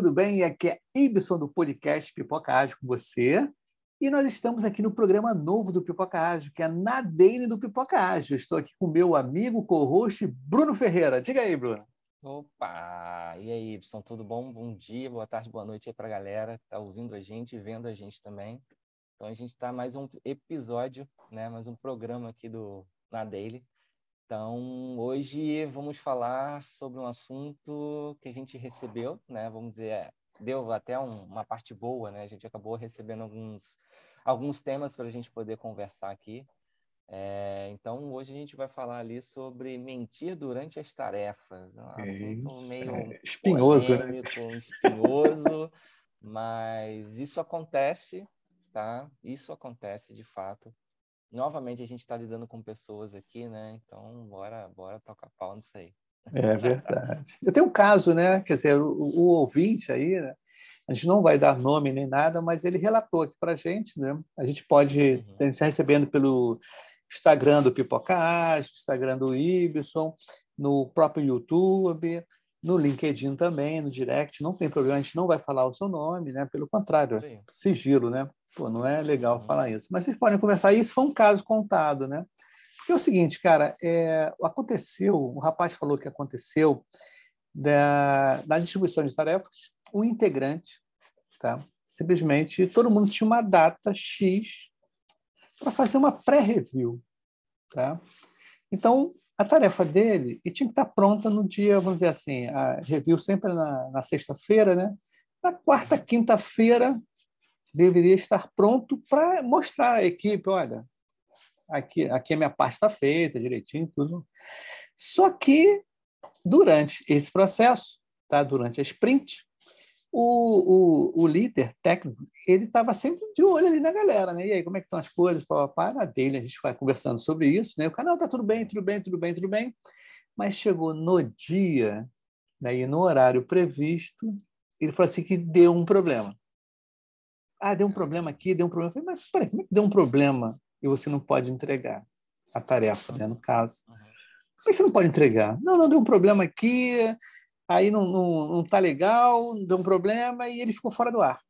Tudo bem? Aqui é Ibson do podcast Pipoca Ágil com você. E nós estamos aqui no programa novo do Pipoca Ágil, que é na Daily do Pipoca Ágil. Estou aqui com meu amigo co-host Bruno Ferreira. Diga aí, Bruno. Opa! E aí, Ibson, tudo bom? Bom dia, boa tarde, boa noite aí para a galera que está ouvindo a gente e vendo a gente também. Então, a gente está mais um episódio, né? mais um programa aqui do Na Daily. Então, hoje vamos falar sobre um assunto que a gente recebeu, né? Vamos dizer, é, deu até um, uma parte boa, né? A gente acabou recebendo alguns, alguns temas para a gente poder conversar aqui. É, então, hoje a gente vai falar ali sobre mentir durante as tarefas. Um assunto Isso, meio é espinhoso, né? polêmico, né? espinhoso, mas isso acontece, tá? Isso acontece de fato novamente a gente está lidando com pessoas aqui, né? Então, bora, bora tocar pau nisso aí. É verdade. Eu tenho um caso, né? Quer dizer, o, o ouvinte aí, né? a gente não vai dar nome nem nada, mas ele relatou aqui para a gente, né? A gente pode, uhum. a gente está recebendo pelo Instagram do Pipocast, Instagram do Ibson, no próprio YouTube, no LinkedIn também, no direct, não tem problema, a gente não vai falar o seu nome, né? Pelo contrário, Sim. sigilo, né? Pô, não é legal falar isso. Mas vocês podem conversar. Isso foi um caso contado, né? Porque é o seguinte, cara, é, aconteceu, o rapaz falou que aconteceu da, da distribuição de tarefas, o integrante, tá? Simplesmente todo mundo tinha uma data X para fazer uma pré-review, tá? Então, a tarefa dele e tinha que estar pronta no dia, vamos dizer assim, a review sempre na, na sexta-feira, né? Na quarta, quinta-feira, deveria estar pronto para mostrar à equipe, olha, aqui, aqui a minha parte está feita direitinho, tudo. Só que durante esse processo, tá? durante a sprint, o, o, o líder técnico ele estava sempre de olho ali na galera, né? E aí, como é que estão as coisas? Para dele, a gente vai conversando sobre isso, né? O canal tá tudo bem, tudo bem, tudo bem, tudo bem. Mas chegou no dia, né? E no horário previsto, ele falou assim que deu um problema. Ah, deu um problema aqui, deu um problema. Eu falei, mas peraí, como é que deu um problema e você não pode entregar a tarefa, né, no caso? É que você não pode entregar? Não, não, deu um problema aqui, aí não, não, não tá legal, deu um problema e ele ficou fora do ar.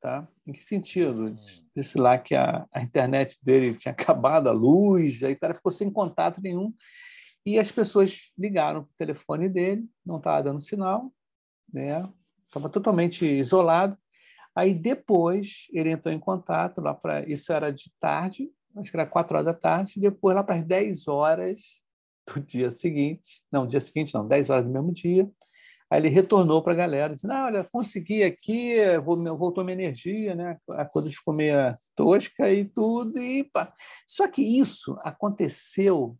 Tá? Em que sentido? Hum. Disse lá que a, a internet dele tinha acabado, a luz, aí o cara ficou sem contato nenhum. E as pessoas ligaram para o telefone dele, não estava dando sinal, né? Estava totalmente isolado. Aí depois ele entrou em contato lá para isso era de tarde, acho que era quatro horas da tarde, depois lá para as 10 horas do dia seguinte, não, dia seguinte não, 10 horas do mesmo dia, aí ele retornou para a galera, dizendo, ah, olha, consegui aqui, voltou minha energia, né? a coisa ficou meio tosca e tudo, e pá. Só que isso aconteceu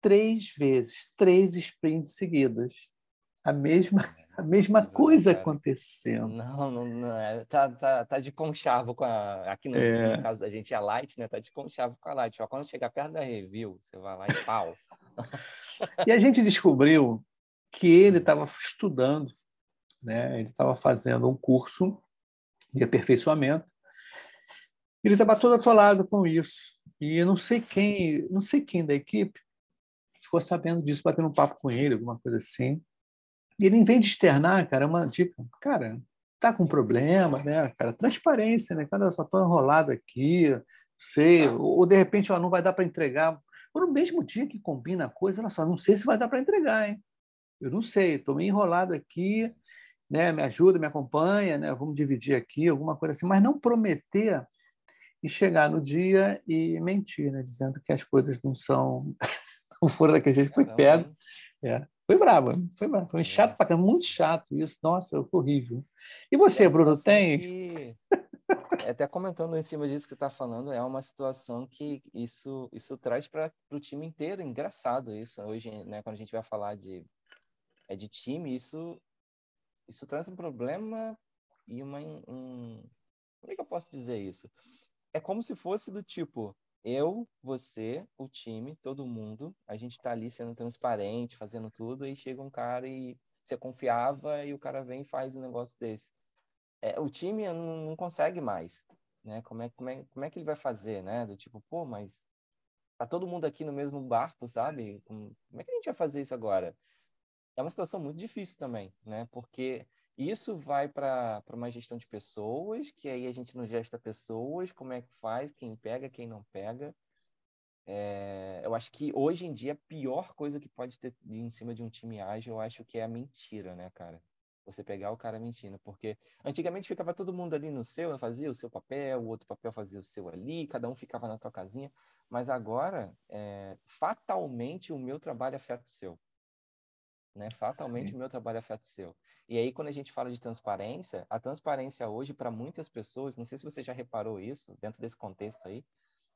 três vezes, três sprints seguidas a mesma, a mesma coisa acontecendo. Não, não, não é. Tá, tá, tá de conchavo com a. Aqui no, é. no, caso da gente, a Light, né? Tá de conchavo com a Light. Ó, quando chegar perto da review, você vai lá e pau. e a gente descobriu que ele estava estudando, né? Ele estava fazendo um curso de aperfeiçoamento. Ele estava todo atolado com isso. E eu não sei quem, não sei quem da equipe ficou sabendo disso, batendo um papo com ele, alguma coisa assim. E ele, em vez de externar, cara, é uma dica. Cara, tá com problema, né, cara? Transparência, né? Cara, eu só tô enrolado aqui, sei. Ou, de repente, ó, não vai dar para entregar. Ou no mesmo dia que combina a coisa, olha só, não sei se vai dar para entregar, hein? Eu não sei, estou meio enrolado aqui, né? Me ajuda, me acompanha, né? Vamos dividir aqui, alguma coisa assim, mas não prometer e chegar no dia e mentir, né? Dizendo que as coisas não são, não foram daquele jeito que foi pego. É. Foi bravo, foi bravo. Foi chato pra caramba, muito chato isso. Nossa, foi horrível. E você, é Bruno, tem? Que... Até comentando em cima disso que está falando, é uma situação que isso, isso traz para o time inteiro. Engraçado isso. Hoje, né, quando a gente vai falar de, é de time, isso, isso traz um problema e uma. Um... Como é que eu posso dizer isso? É como se fosse do tipo: eu, você, o time, todo mundo, a gente tá ali sendo transparente, fazendo tudo, e chega um cara e você confiava e o cara vem e faz um negócio desse. É, o time não, não, consegue mais, né? Como é, como, é, como é que ele vai fazer, né? Do tipo, pô, mas tá todo mundo aqui no mesmo barco, sabe? Como, como é que a gente vai fazer isso agora? é uma situação muito difícil também, né? Porque isso vai para uma gestão de pessoas, que aí a gente não gesta pessoas, como é que faz, quem pega, quem não pega. É, eu acho que hoje em dia a pior coisa que pode ter em cima de um time ágil, eu acho que é a mentira, né, cara? Você pegar o cara mentindo, porque antigamente ficava todo mundo ali no seu, fazia o seu papel, o outro papel fazia o seu ali, cada um ficava na tua casinha, mas agora, é, fatalmente, o meu trabalho afeta o seu. Né? Fatalmente, Sim. o meu trabalho afeta o seu. E aí, quando a gente fala de transparência, a transparência hoje, para muitas pessoas, não sei se você já reparou isso, dentro desse contexto aí,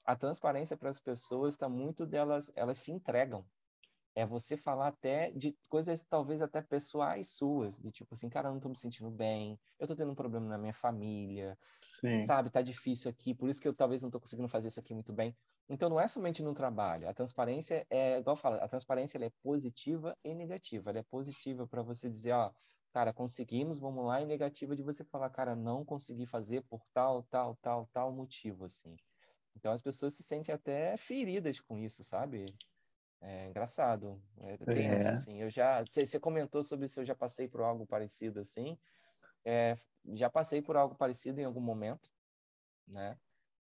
a transparência para as pessoas está muito delas, elas se entregam. É você falar até de coisas talvez até pessoais suas, do tipo assim, cara, eu não estou me sentindo bem, eu estou tendo um problema na minha família, Sim. sabe, tá difícil aqui, por isso que eu talvez não estou conseguindo fazer isso aqui muito bem. Então não é somente no trabalho, a transparência é, igual fala, a transparência é positiva e negativa. Ela é positiva para você dizer, ó, cara, conseguimos, vamos lá, e negativa de você falar, cara, não consegui fazer por tal, tal, tal, tal motivo, assim. Então as pessoas se sentem até feridas com isso, sabe? É engraçado, é tenso, é. assim. Eu já, você comentou sobre se eu já passei por algo parecido, assim. É, já passei por algo parecido em algum momento, né?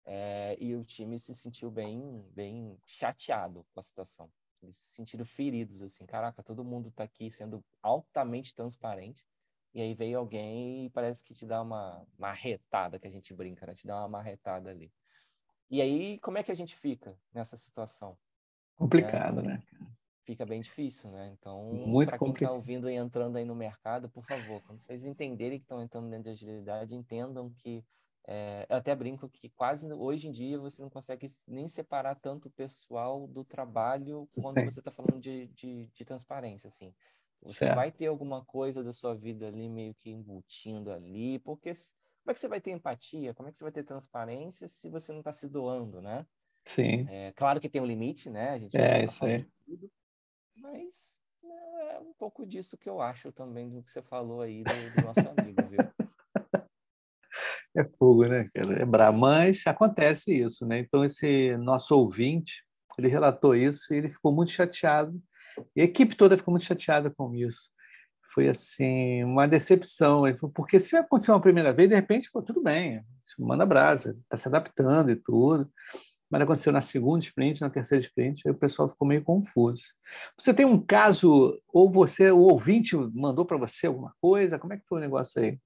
É, e o time se sentiu bem, bem chateado com a situação. Eles se sentiram feridos, assim, caraca, todo mundo está aqui sendo altamente transparente, e aí veio alguém e parece que te dá uma marretada, que a gente brinca, né? Te dá uma marretada ali. E aí, como é que a gente fica nessa situação? Complicado, né? né? Fica bem difícil, né? Então, para quem está ouvindo e entrando aí no mercado, por favor, quando vocês entenderem que estão entrando dentro de agilidade, entendam que é, eu até brinco que quase hoje em dia você não consegue nem separar tanto o pessoal do trabalho quando Sim. você está falando de, de, de, transparência, assim. Você certo. vai ter alguma coisa da sua vida ali meio que embutindo ali, porque como é que você vai ter empatia? Como é que você vai ter transparência se você não está se doando, né? Sim. É, claro que tem um limite, né? A gente é, isso aí. Tudo, mas é um pouco disso que eu acho também do que você falou aí do, do nosso amigo, viu? É fogo, né, É brabo. Mas acontece isso, né? Então, esse nosso ouvinte, ele relatou isso e ele ficou muito chateado. E a equipe toda ficou muito chateada com isso. Foi, assim, uma decepção. Porque se aconteceu uma primeira vez, de repente, pô, tudo bem, manda brasa, está se adaptando e tudo. Mas aconteceu na segunda sprint, na terceira sprint, aí o pessoal ficou meio confuso. Você tem um caso, ou você, o ouvinte mandou para você alguma coisa? Como é que foi o negócio aí?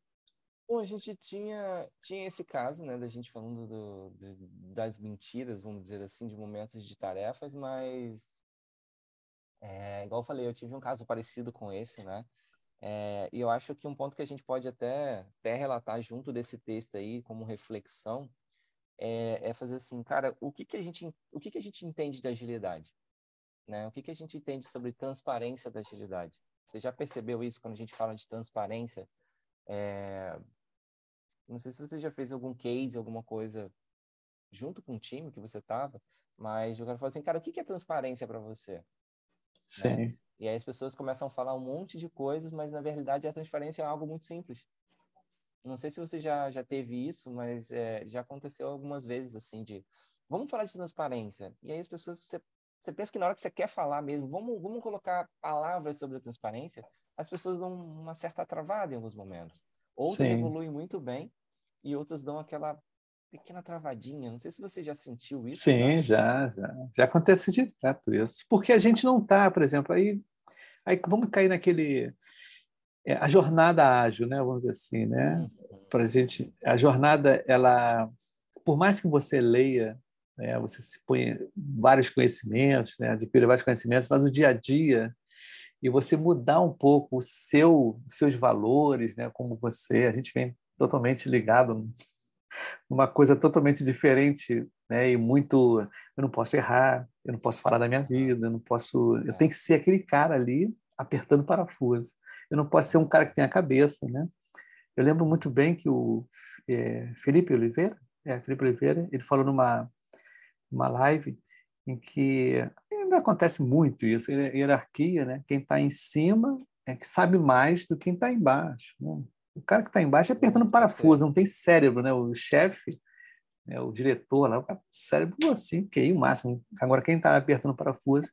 Bom, a gente tinha, tinha esse caso, né, da gente falando do, do, das mentiras, vamos dizer assim, de momentos de tarefas, mas, é, igual eu falei, eu tive um caso parecido com esse, né, é, e eu acho que um ponto que a gente pode até, até relatar junto desse texto aí, como reflexão, é, é fazer assim, cara, o que, que, a, gente, o que, que a gente entende de agilidade? Né? O que, que a gente entende sobre transparência da agilidade? Você já percebeu isso quando a gente fala de transparência? É, não sei se você já fez algum case, alguma coisa junto com o time que você estava, mas eu quero falar assim, cara, o que é transparência para você? Né? Sim. Né? E aí as pessoas começam a falar um monte de coisas, mas na verdade a transparência é algo muito simples. Não sei se você já, já teve isso, mas é, já aconteceu algumas vezes assim de vamos falar de transparência. E aí as pessoas você, você pensa que na hora que você quer falar mesmo, vamos, vamos colocar palavras sobre a transparência, as pessoas dão uma certa travada em alguns momentos. Outras Sim. evoluem muito bem, e outras dão aquela pequena travadinha. Não sei se você já sentiu isso. Sim, sabe? já, já. Já acontece direto isso. Porque a gente não está, por exemplo, aí, aí vamos cair naquele. É, a jornada ágil, né? Vamos dizer assim, né? Uhum. Para gente, a jornada, ela, por mais que você leia, né, você se põe vários conhecimentos, né? Adquire vários conhecimentos, mas no dia a dia e você mudar um pouco o seu, os seus valores, né? Como você, a gente vem totalmente ligado numa coisa totalmente diferente, né? E muito, eu não posso errar, eu não posso falar da minha vida, eu não posso, eu tenho que ser aquele cara ali apertando parafuso. Eu não posso ser um cara que tem a cabeça, né? Eu lembro muito bem que o é, Felipe Oliveira, é, Felipe Oliveira, ele falou numa uma live em que ainda acontece muito isso, hierarquia, né? Quem está em cima é que sabe mais do que quem está embaixo. Né? O cara que está embaixo é apertando parafuso, não tem cérebro, né? O chefe, né, o diretor lá, o cara tem cérebro assim, que aí o máximo. Agora, quem está apertando parafuso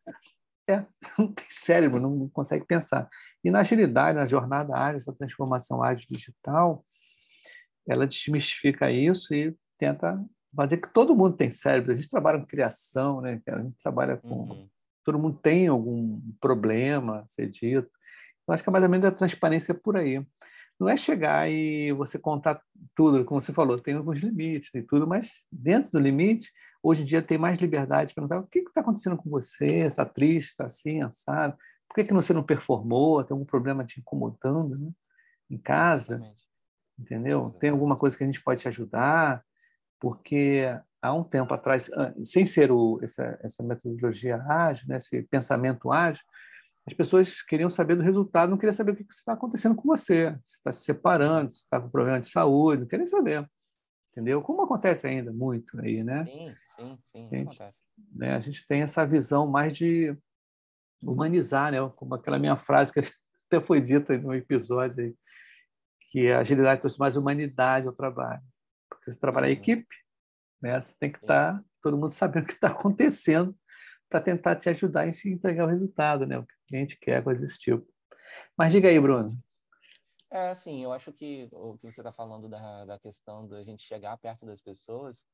É, não tem cérebro, não consegue pensar. E na agilidade, na jornada ágil, essa transformação ágil digital, ela desmistifica isso e tenta fazer que todo mundo tem cérebro. A gente trabalha com criação, né? A gente trabalha com. Uhum. Todo mundo tem algum problema a ser dito. Eu acho que é mais ou menos a transparência por aí. Não é chegar e você contar tudo, como você falou, tem alguns limites e tudo, mas dentro do limite, hoje em dia tem mais liberdade de perguntar o que está acontecendo com você, está triste, está assim, sabe? Por que, que você não performou? Tem algum problema te incomodando né? em casa? Exatamente. Entendeu? Exatamente. Tem alguma coisa que a gente pode te ajudar? Porque há um tempo atrás, sem ser o, essa, essa metodologia ágil, né, esse pensamento ágil, as pessoas queriam saber do resultado, não queriam saber o que está acontecendo com você. Se está se separando, se está com problema de saúde, não querem saber. Entendeu? Como acontece ainda muito aí, né? Sim, sim, sim. A gente, acontece. Né, a gente tem essa visão mais de humanizar, né? Como aquela minha frase que até foi dita no episódio aí, que a agilidade trouxe mais humanidade ao trabalho. Porque você trabalha em uhum. equipe, né? Você tem que estar, tá, todo mundo sabendo o que está acontecendo para tentar te ajudar a entregar o resultado, né? O que o cliente quer, coisa desse tipo. Mas diga aí, Bruno. É, assim, eu acho que o que você está falando da, da questão da gente chegar perto das pessoas,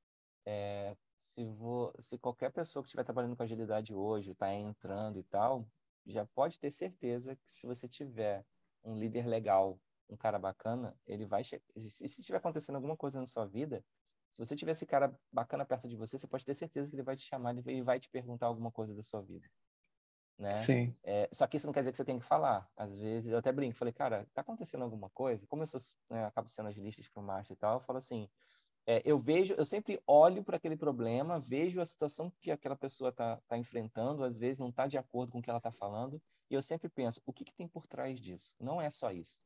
é, se, vo, se qualquer pessoa que estiver trabalhando com agilidade hoje, está entrando e tal, já pode ter certeza que se você tiver um líder legal, um cara bacana, ele vai... E se estiver acontecendo alguma coisa na sua vida, se você tiver esse cara bacana perto de você, você pode ter certeza que ele vai te chamar e vai te perguntar alguma coisa da sua vida. Né? Sim. É, só que isso não quer dizer que você tem que falar. Às vezes, eu até brinco, falei, cara, tá acontecendo alguma coisa? Como eu sou, né, acabo sendo agilista para o Master e tal, eu falo assim, é, eu vejo, eu sempre olho para aquele problema, vejo a situação que aquela pessoa está tá enfrentando, às vezes não está de acordo com o que ela está falando, e eu sempre penso, o que, que tem por trás disso? Não é só isso.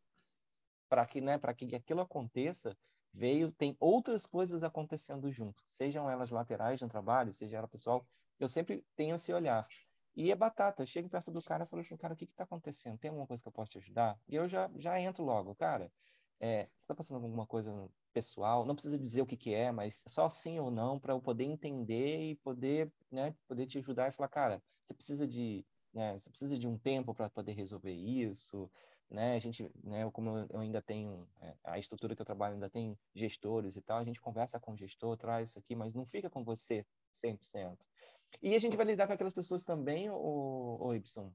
Para que, né, para que aquilo aconteça, veio, tem outras coisas acontecendo junto, sejam elas laterais no trabalho, seja ela pessoal, eu sempre tenho esse olhar. E é batata, chego perto do cara e falo assim, cara, o que está acontecendo? Tem alguma coisa que eu posso te ajudar? E eu já, já entro logo, cara, é, você está passando alguma coisa pessoal? Não precisa dizer o que, que é, mas só sim ou não para eu poder entender e poder, né, poder te ajudar e falar, cara, você precisa de, né, você precisa de um tempo para poder resolver isso, né? A gente, né, como eu ainda tenho é, a estrutura que eu trabalho ainda tem gestores e tal, a gente conversa com o gestor, traz isso aqui, mas não fica com você 100%. E a gente vai lidar com aquelas pessoas também, o, o Y,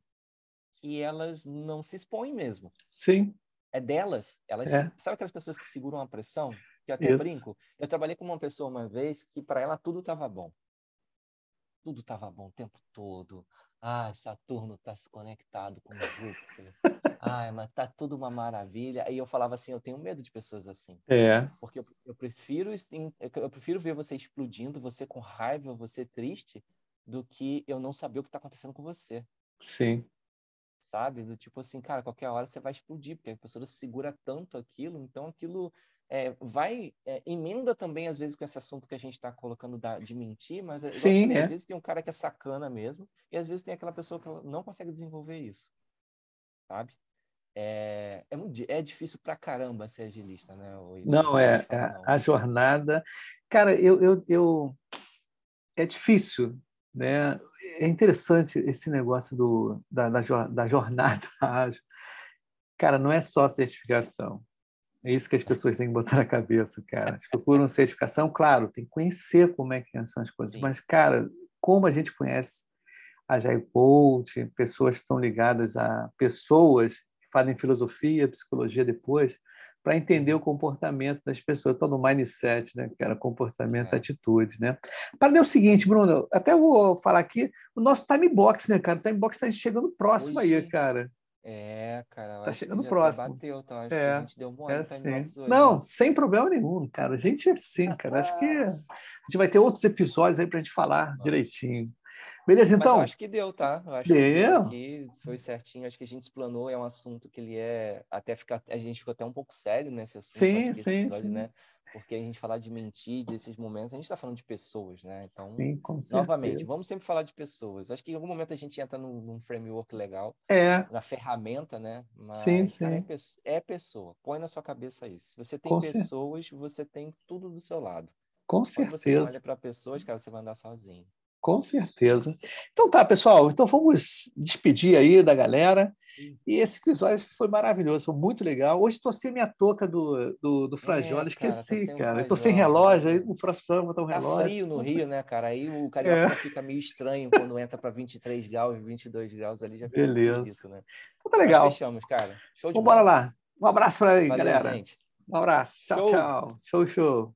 que elas não se expõem mesmo. Sim. É delas. Elas, é. sabe aquelas pessoas que seguram a pressão? Que eu até Isso. brinco. Eu trabalhei com uma pessoa uma vez que para ela tudo estava bom. Tudo estava bom o tempo todo. Ah, Saturno está se conectado com Júpiter. Ai, mas tá tudo uma maravilha. Aí eu falava assim, eu tenho medo de pessoas assim. É. Porque eu, eu prefiro eu prefiro ver você explodindo, você com raiva, você triste, do que eu não saber o que está acontecendo com você. Sim. Sabe? Do tipo assim, cara, qualquer hora você vai explodir, porque a pessoa segura tanto aquilo, então aquilo é, vai é, emenda também às vezes com esse assunto que a gente está colocando da, de mentir, mas é, Sim, é. às vezes tem um cara que é sacana mesmo e às vezes tem aquela pessoa que não consegue desenvolver isso, sabe? É, é, muito, é difícil pra caramba ser agilista, né? não, é, falar, não. a jornada. Cara, eu, eu, eu, é difícil, né? É interessante esse negócio do, da, da, da jornada ágil. Cara, não é só certificação. É isso que as pessoas têm que botar na cabeça, cara. Eles procuram certificação, claro, tem que conhecer como é que são as coisas. Sim. Mas, cara, como a gente conhece a Jai Coach, pessoas que estão ligadas a pessoas que fazem filosofia, psicologia depois, para entender o comportamento das pessoas. Estou no mindset, né, cara? Comportamento, é. atitude, né? Para o seguinte, Bruno, até vou falar aqui, o nosso time box, né, cara? O time box está chegando próximo Hoje, aí, cara. É, cara. Tá chegando próximo. Bateu, tá? Acho é, a gente deu é assim. Não, né? sem problema nenhum, cara. A gente é assim, cara. Acho que a gente vai ter outros episódios aí para a gente falar Nossa. direitinho. Beleza, então? Acho que deu, tá? Eu acho deu. que foi certinho. Acho que a gente explanou. É um assunto que ele é. Até ficar. A gente ficou até um pouco sério nesse assunto. Sim, sim, episódio, sim. Né? Porque a gente falar de mentir, desses momentos, a gente está falando de pessoas, né? Então, Sim, novamente, vamos sempre falar de pessoas. Acho que em algum momento a gente entra num, num framework legal, é. na ferramenta, né? Mas, sim, sim. Cara, é, é, pessoa. Põe na sua cabeça isso. Se você tem Com pessoas, você tem tudo do seu lado. Com certeza. Quando você olha para pessoas, cara, você vai andar sozinho. Com certeza. Então tá, pessoal. Então vamos despedir aí da galera. E esse episódio foi maravilhoso, foi muito legal. Hoje estou sem minha touca do, do, do Frajola, é, esqueci, cara. Tá. Estou sem relógio, aí o próximo vou botar um tá relógio. frio no Rio, né, cara? Aí o carioca é. fica meio estranho quando entra para 23 graus, 22 graus ali, já fica Beleza. Esquisito, né? Então tá legal. Mas fechamos, cara. Show de Vamos bola lá. Um abraço para aí, Valeu, galera. Gente. Um abraço. Tchau, show. tchau. Show, show.